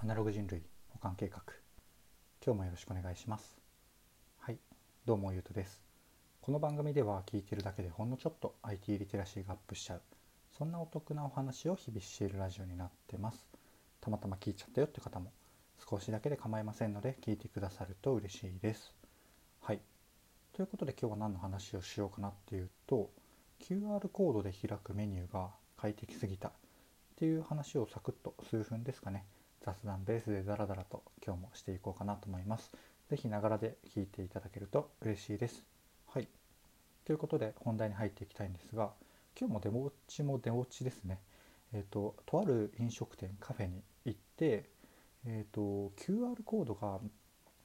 アナログ人類保管計画。今日もよろしくお願いします。はい。どうもゆうとです。この番組では聞いてるだけでほんのちょっと IT リテラシーがアップしちゃう。そんなお得なお話を日々しているラジオになってます。たまたま聞いちゃったよって方も少しだけで構いませんので聞いてくださると嬉しいです。はい。ということで今日は何の話をしようかなっていうと QR コードで開くメニューが快適すぎたっていう話をサクッと数分ですかね。雑談ベースでダラダラと今日もしていこうかなと思います。是非ながらで聞いていただけると嬉しいです。はい。ということで本題に入っていきたいんですが今日も出落ちも出落ちですね。えっ、ー、ととある飲食店カフェに行って、えっ、ー、と QR コードが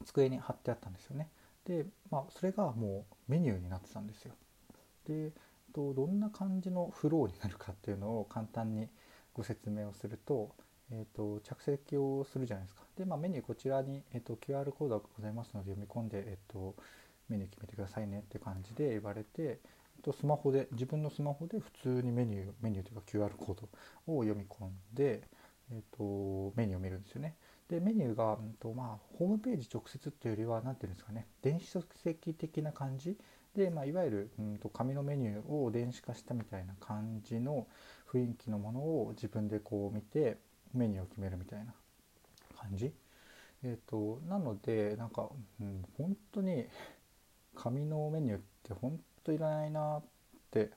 机に貼ってあったんですよね。で、まあ、それがもうメニューになってたんですよ。で、とどんな感じのフローになるかっていうのを簡単にご説明をするとえーと、着席をするじゃないですか。で、まあ、メニューこちらに、えーと、QR コードがございますので読み込んで、えーと、メニュー決めてくださいねって感じで言われて、えー、とスマホで自分のスマホで普通にメニューメニューというか QR コードを読み込んで、えー、とメニューを見るんですよね。でメニューが、うんとまあ、ホームページ直接っていうよりは何ていうんですかね電子書籍的な感じで、まあ、いわゆる、うんと紙のメニューを電子化したみたいな感じの雰囲気のものを自分でこう見てメニューを決めるみたいな感じ？えーと、なのでなんか、うん、本当に紙のメニューって本当いらないなって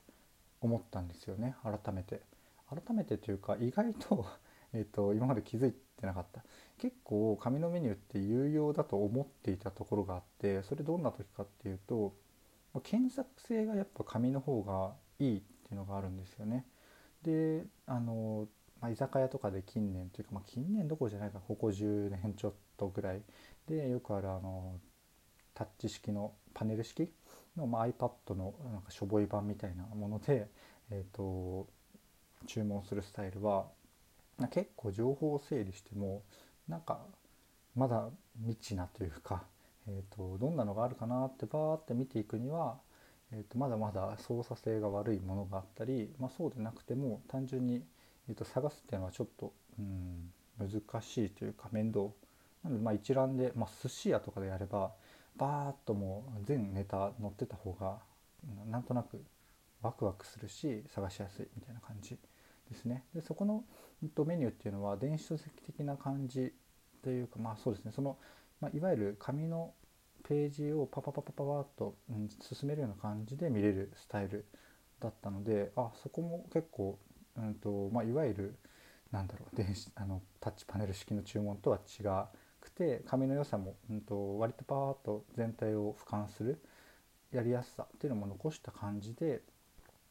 思ったんですよね改めて。改めてというか意外とえと今まで気づいてなかった結構紙のメニューって有用だと思っていたところがあってそれどんな時かっていうと検索性がやっぱ紙の方がいいっていうのがあるんですよね。であのまあ、居酒屋とかで近年というか、まあ、近年どころじゃないかここ10年ちょっとぐらい。でよくあるあのタッチ式のパネル式の、まあ、iPad のなんかしょぼい版みたいなもので、えーと、注文するスタイルは結構情報を整理してもなんかまだ未知なというか、えーと、どんなのがあるかなってバーって見ていくには、えーとまだまだ操作性が悪いものがあったり、まあ、そうでなくても単純にえー、と探すっていうのはちょっと、うん、難しいというか面倒なのでまあ一覧で、まあ、寿司屋とかでやればバーッともう全ネタ載ってた方がなんとなくワクワクするし探しやすいみたいな感じですね。でそこの、えっと、メニューっていうのは電子書籍的な感じというかまあそうですねその、まあ、いわゆる紙のページをパパパパパパッと、うん、進めるような感じで見れるスタイルだったのであそこも結構うんとまあ、いわゆるなんだろう電子あのタッチパネル式の注文とは違くて紙の良さも、うんと、割とパーッと全体を俯瞰するやりやすさっていうのも残した感じで、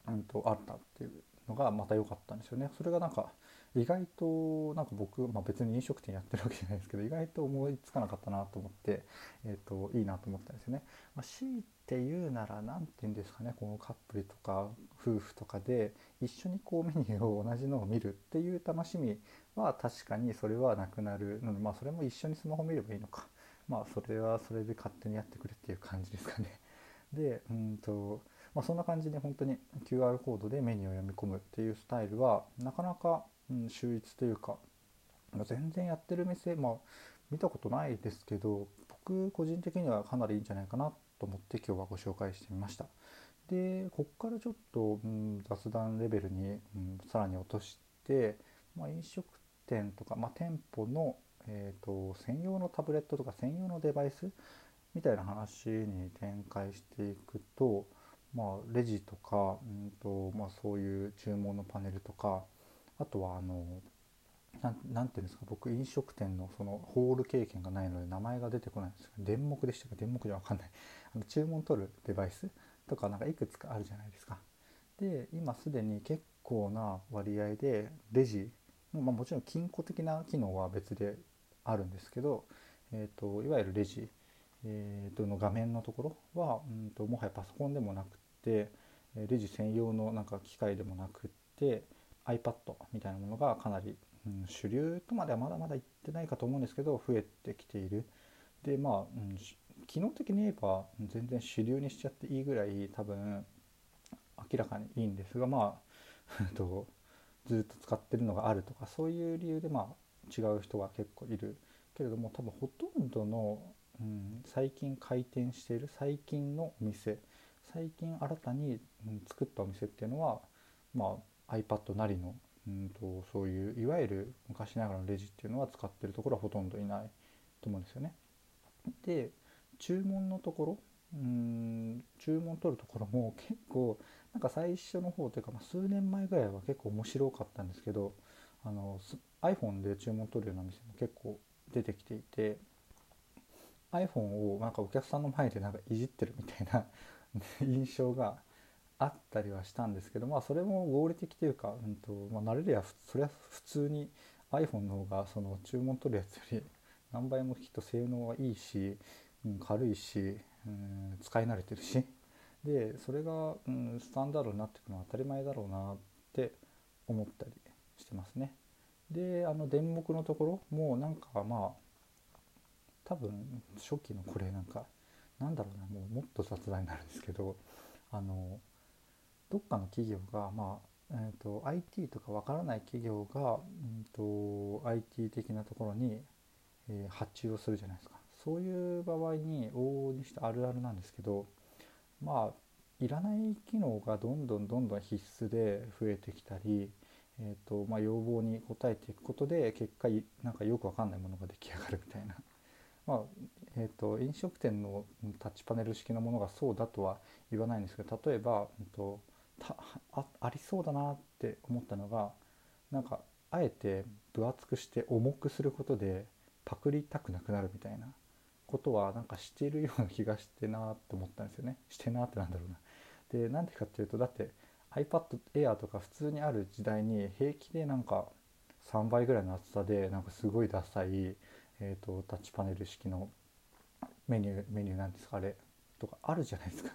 うんと、あったっていうのがまた良かったんですよね。それがなんか意外となんか僕、まあ、別に飲食店やってるわけじゃないですけど意外と思いつかなかったなと思って、えーと、いいなと思ったんですよね。まあ、強いて言うなら何て言うんですかねこのカップルとか夫婦とかで一緒にこうメニューを同じのを見るっていう楽しみは確かにそれはなくなるのでまあそれも一緒にスマホ見ればいいのかまあそれはそれで勝手にやってくれっていう感じですかね。でうんとまあ、そんな感じで本当に QR コードでメニューを読み込むっていうスタイルはなかなかうん、秀逸というかま全然やってる店、まあ、見たことないですけど僕個人的にはかなりいいんじゃないかなと思って今日はご紹介してみました。でこっからちょっと、うん、雑談レベルに、うん、さらに落として、まあ、飲食店とか、まあ、店舗の、えーと、専用のタブレットとか専用のデバイスみたいな話に展開していくと、まあ、レジとか、うんとまあ、そういう注文のパネルとかあとはあのなんていうんですか僕飲食店のそのホール経験がないので名前が出てこないんですけど電目でしたか電目じゃ分かんないあの注文取るデバイスとかなんかいくつかあるじゃないですか。で今すでに結構な割合でレジ、まあ、もちろん金庫的な機能は別であるんですけど、えーと、いわゆるレジ、えー、との画面のところはうんともはやパソコンでもなくてレジ専用のなんか機械でもなくって iPad みたいなものがかなり、うん、主流とまではまだまだいってないかと思うんですけど増えてきている。でまあ、うん、機能的に言えば全然主流にしちゃっていいぐらい多分明らかにいいんですがまあ ずっと使ってるのがあるとかそういう理由でまあ違う人が結構いるけれども多分ほとんどの、うん、最近開店している最近のお店最近新たに、作ったお店っていうのは、まあ、iPad なりの、うんと、そういういわゆる昔ながらのレジっていうのは使ってるところはほとんどいないと思うんですよね。で注文のところうん注文取るところも結構なんか最初の方というか、まあ、数年前ぐらいは結構面白かったんですけどあの iPhone で注文取るような店も結構出てきていて iPhone をなんかお客さんの前でなんかいじってるみたいな 印象があったりはしたんですけどまあそれも合理的というか、うんとまあ、慣れりゃそれは普通に iPhone の方がその注文取るやつより 何倍もきっと性能はいいし、うん、軽いし、うん、使い慣れてるしでそれが、うん、スタンダードになってくのは当たり前だろうなって思ったりしてますね。であの電目のところもなんかまあ多分初期のこれなんかなんだろうなもうもっと雑談になるんですけどあのどっかの企業が、まあえーと、IT とかわからない企業が、うんと、IT 的なところに、えー、発注をするじゃないですか。そういう場合に往々にしてあるあるなんですけどまあいらない機能がどんどんどんどん必須で増えてきたり、えーとまあ、要望に応えていくことで結果なんかよくわかんないものが出来上がるみたいな。まあえーと、飲食店のタッチパネル式のものがそうだとは言わないんですけど例えば、えーと、あありそうだなって思ったのがなんかあえて分厚くして重くすることでパクりたくなくなるみたいなことはなんかしてるような気がしてなって思ったんですよねしてなってなんだろうな。でなんでかっていうとだって iPad Air とか普通にある時代に平気でなんか3倍ぐらいの厚さでなんかすごいダサいえーと、タッチパネル式のメニューメニューなんですかあれとかあるじゃないですか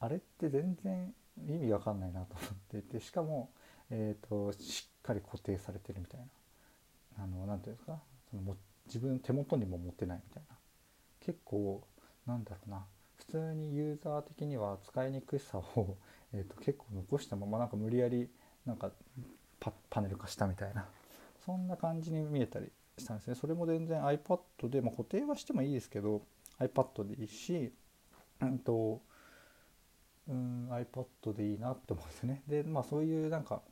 あれって全然意味わかんないなと思っていてしかも、えーと、しっかり固定されてるみたいな。あのなんていうんですか？そのも自分手元にも持ってないみたいな。結構なんだろうな。普通にユーザー的には使いにくさを、えーと、と結構残したままなんか無理やりなんかパパネル化したみたいな。そんな感じに見えたりしたんですね。それも全然 iPad で、まあ、固定はしてもいいですけど iPad でいいし、うんとうん、iPad でいいなって思うんですねでまあそういうなんか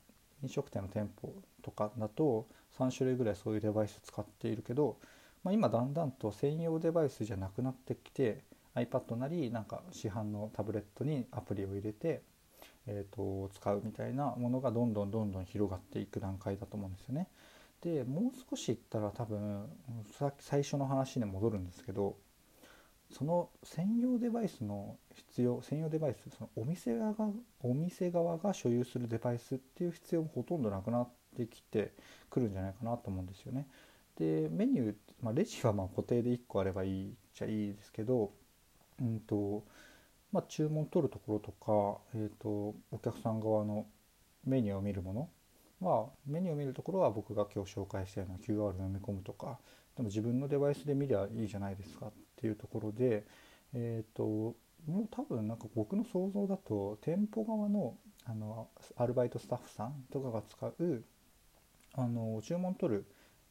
飲食店の店舗とかだと3種類ぐらいそういうデバイス使っているけど、まあ、今だんだんと専用デバイスじゃなくなってきて iPad なりなんか市販のタブレットにアプリを入れて、えーと使うみたいなものがどんどんどんどん広がっていく段階だと思うんですよね。でもう少しいったら多分さっき最初の話に戻るんですけどその専用デバイスの必要専用デバイスそのお店側がお店側が所有するデバイスっていう必要もほとんどなくなってきてくるんじゃないかなと思うんですよね。でメニュー、まあ、レジはま固定で1個あればいいっちゃいいですけど、うんとまあ、注文取るところとか、えーとお客さん側のメニューを見るものまあ、メニューを見るところは僕が今日紹介したような QR を読み込むとかでも自分のデバイスで見りゃいいじゃないですかっていうところで、えーと、もう多分なんか僕の想像だと店舗側のあのアルバイトスタッフさんとかが使うあの注文取る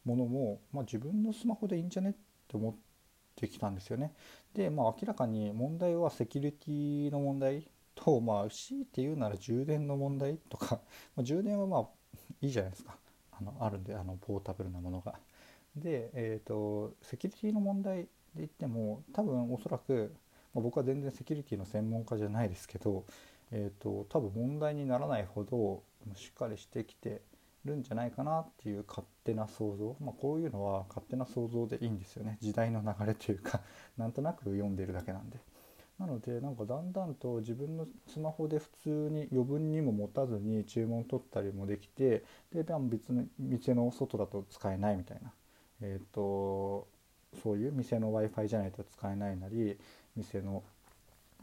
ものも、まあ、自分のスマホでいいんじゃねって思ってきたんですよね。で、まあ、明らかに問題はセキュリティの問題と、まあ、強いて言うなら充電の問題とか、ま、充電はまあいいじゃないですかあのあるんであのポータブルなものが。で、えーと、セキュリティの問題言っても多分おそらく、まあ、僕は全然セキュリティの専門家じゃないですけど、えーと、多分問題にならないほどしっかりしてきてるんじゃないかなっていう勝手な想像、まあ、こういうのは勝手な想像でいいんですよね。時代の流れというか なんとなく読んでるだけなんで。なのでなんかだんだんと自分のスマホで普通に余分にも持たずに注文取ったりもできてで別の店の外だと使えないみたいな、えーと、そういう店の w i f i じゃないと使えないなり店の、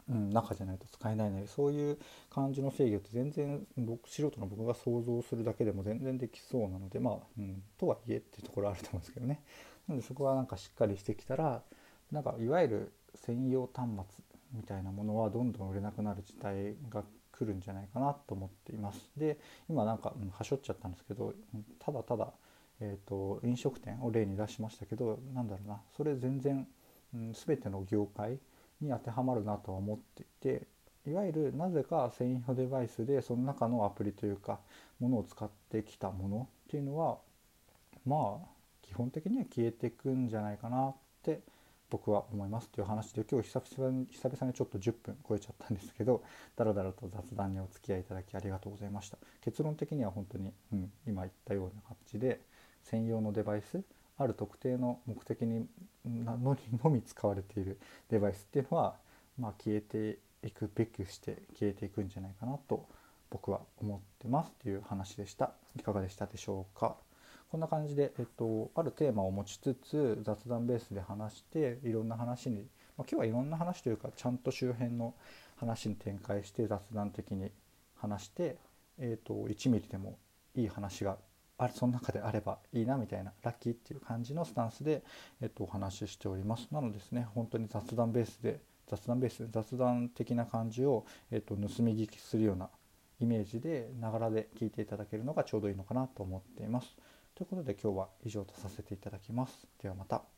うん、中じゃないと使えないなりそういう感じの制御って全然僕素人の僕が想像するだけでも全然できそうなのでまあ、うん、とはいえっていうところあると思うんですけどね。なのでそこはなんかしっかりしてきたらなんかいわゆる専用端末みたいなものはどんどん売れなくなる時代が来るんじゃないかなと思っています。で今なんか、うん、はしょっちゃったんですけどただただ、えーと、飲食店を例に出しましたけどなんだろうなそれ全然、うん、全ての業界に当てはまるなとは思っていていわゆるなぜか専用デバイスでその中のアプリというかものを使ってきたものっていうのはまあ基本的には消えていくんじゃないかなって僕は思いますという話で今日久々に久々にちょっと10分超えちゃったんですけどだらだらと雑談にお付き合いいただきありがとうございました。結論的には本当に、うん、今言ったような感じで専用のデバイスある特定の目的にのみ使われているデバイスっていうのは、まあ、消えていくべくして消えていくんじゃないかなと僕は思ってますという話でした。いかがでしたでしょうか？こんな感じで、えっと、あるテーマを持ちつつ雑談ベースで話していろんな話に、まあ、今日はいろんな話というかちゃんと周辺の話に展開して雑談的に話して、えっと、1ミリでもいい話があれその中であればいいなみたいなラッキーっていう感じのスタンスで、えっと、お話ししておりますなのですね本当に雑談ベースで雑談ベース雑談的な感じを、えっと、盗み聞きするようなイメージでながらで聞いていただけるのがちょうどいいのかなと思っています。ということで今日は以上とさせていただきます。ではまた。